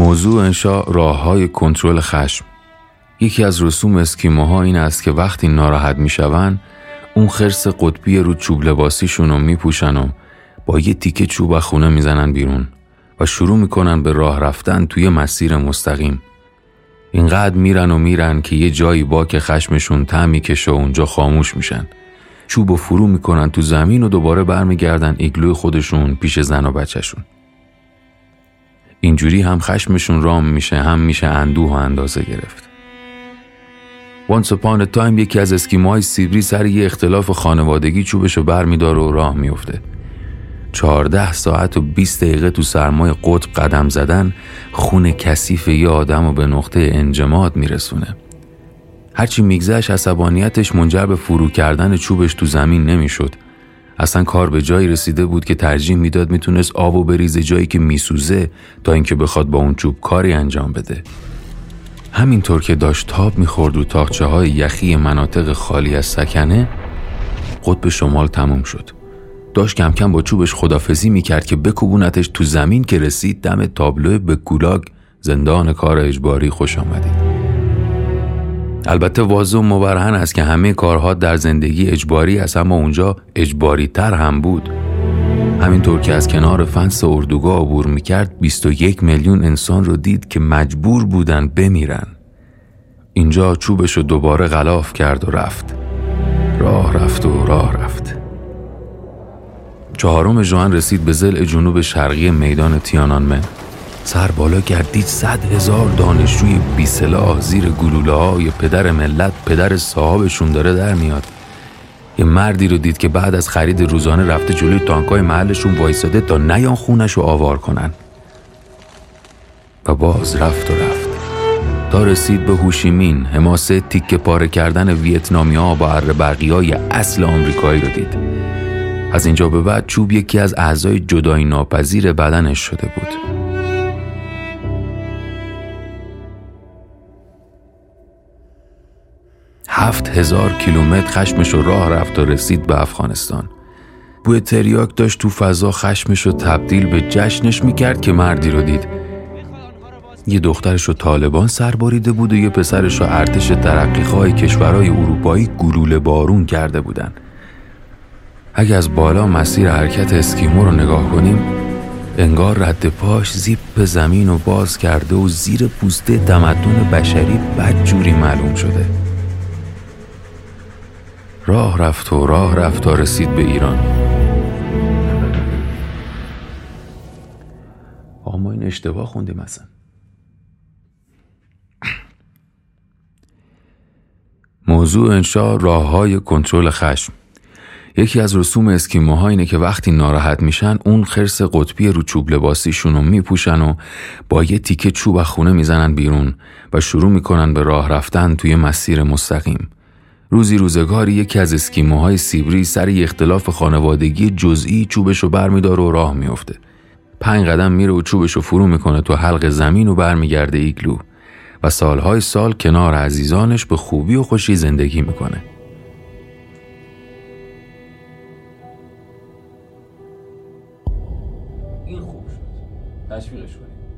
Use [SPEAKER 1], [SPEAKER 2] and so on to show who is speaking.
[SPEAKER 1] موضوع انشا راه های کنترل خشم. یکی از رسوم اسکیموها این است که وقتی ناراحت میشون اون خرس قطبی رو چوب لباسیشون رو میپوشن و با یه تیکه چوب خونه می‌زنن بیرون و شروع می‌کنن به راه رفتن توی مسیر مستقیم. اینقدر میرن و میرن که یه جایی با که خشمشون تعمی کشه و اونجا خاموش میشن. چوب و فرو می‌کنن تو زمین و دوباره برمیگردن ایگلوی خودشون پیش زن و بچهشون. اینجوری هم خشمشون رام میشه هم میشه اندوه و اندازه گرفت. once upon a time یکی از اسکیموهای سیبری سر یه اختلاف خانوادگی چوبشو برمیداره و راه میفته چهارده ساعت و 20 دقیقه تو سرمای قطب قدم زدن خون کثیف یه آدم و به نقطه انجماد میرسونه. هرچی میگذشت عصبانیتش منجر به فرو کردن چوبش تو زمین نمی‌شد. اصلا کار به جایی رسیده بود که ترجیح می‌داد می‌تونست آب و بریزه جایی که میسوزه تا اینکه بخواد با اون چوب کاری انجام بده. همینطور که داشت تاب می‌خورد و تاخچه های یخی مناطق خالی از سکنه قطب شمال تموم شد. داشت کم کم با چوبش خدافزی می‌کرد که بکوبونتش تو زمین که رسید دم تابلو به گولاگ زندان کار اجباری خوش آمدید. البته واضح و مبرهن است که همه کارها در زندگی اجباری است اما اونجا اجباری تر هم بود. همینطور که از کنار فنس اردوگاه عبور می‌کرد 21 میلیون انسان رو دید که مجبور بودن بمیرن. اینجا چوبش رو دوباره غلاف کرد و رفت. راه رفت و راه رفت. چهارم جوان رسید به زل جنوب شرقی میدان تیانانمن. سر بالا گردید صد هزار دانشجوی بی سلاح زیر گلوله های پدر ملت پدر صاحبشون داره در میاد. یه مردی رو دید که بعد از خرید روزانه رفته جلوی تانکای محلشون وایساده تا نیان خونش رو آوار کنن. و باز رفت و رفت. تا رسید به هوشیمین حماسه تیکه پاره کردن ویتنامی ها با برقی های اصل آمریکایی رو دید. از اینجا به بعد چوب یکی از اعضای جدایی ناپذیر بدنش شده بود. هفت هزار کیلومتر خشمش رو راه رفت و رسید به افغانستان. بوی تریاک داشت تو فضا خشمش رو تبدیل به جشنش می‌کرد که مردی رو دید. یه دخترش رو طالبان سرباریده بود و یه پسرش رو ارتش ترقیخواه کشورهای اروپایی گلوله بارون کرده بودن. اگه از بالا مسیر حرکت اسکیمو رو نگاه کنیم انگار رد پاش زیپ زمین و باز کرده و زیر پوسته تمدن بشری بدجوری معلوم شده. راه رفت و راه رفت تا رسید به ایران. آقا ما این اشتباه خوندیم اصلا. موضوع انشا راه های کنترل خشم. یکی از رسوم اسکیموها اینه که وقتی ناراحت میشن اون خرس قطبی رو چوب لباسیشون رو میپوشن و با یه تیکه چوب خونه می‌زنن بیرون و شروع می‌کنن به راه رفتن توی مسیر مستقیم. روزی روزگاری یکی از اسکیموهای سیبری سر اختلاف خانوادگی جزئی چوبشو برمیداره و راه میافته. پنج قدم میره و چوبشو فرو می‌کنه تو حلق زمین و برمیگرده ایگلو و سالهای سال کنار عزیزانش به خوبی و خوشی زندگی می‌کنه. این خوب شد. تشویقش کنید.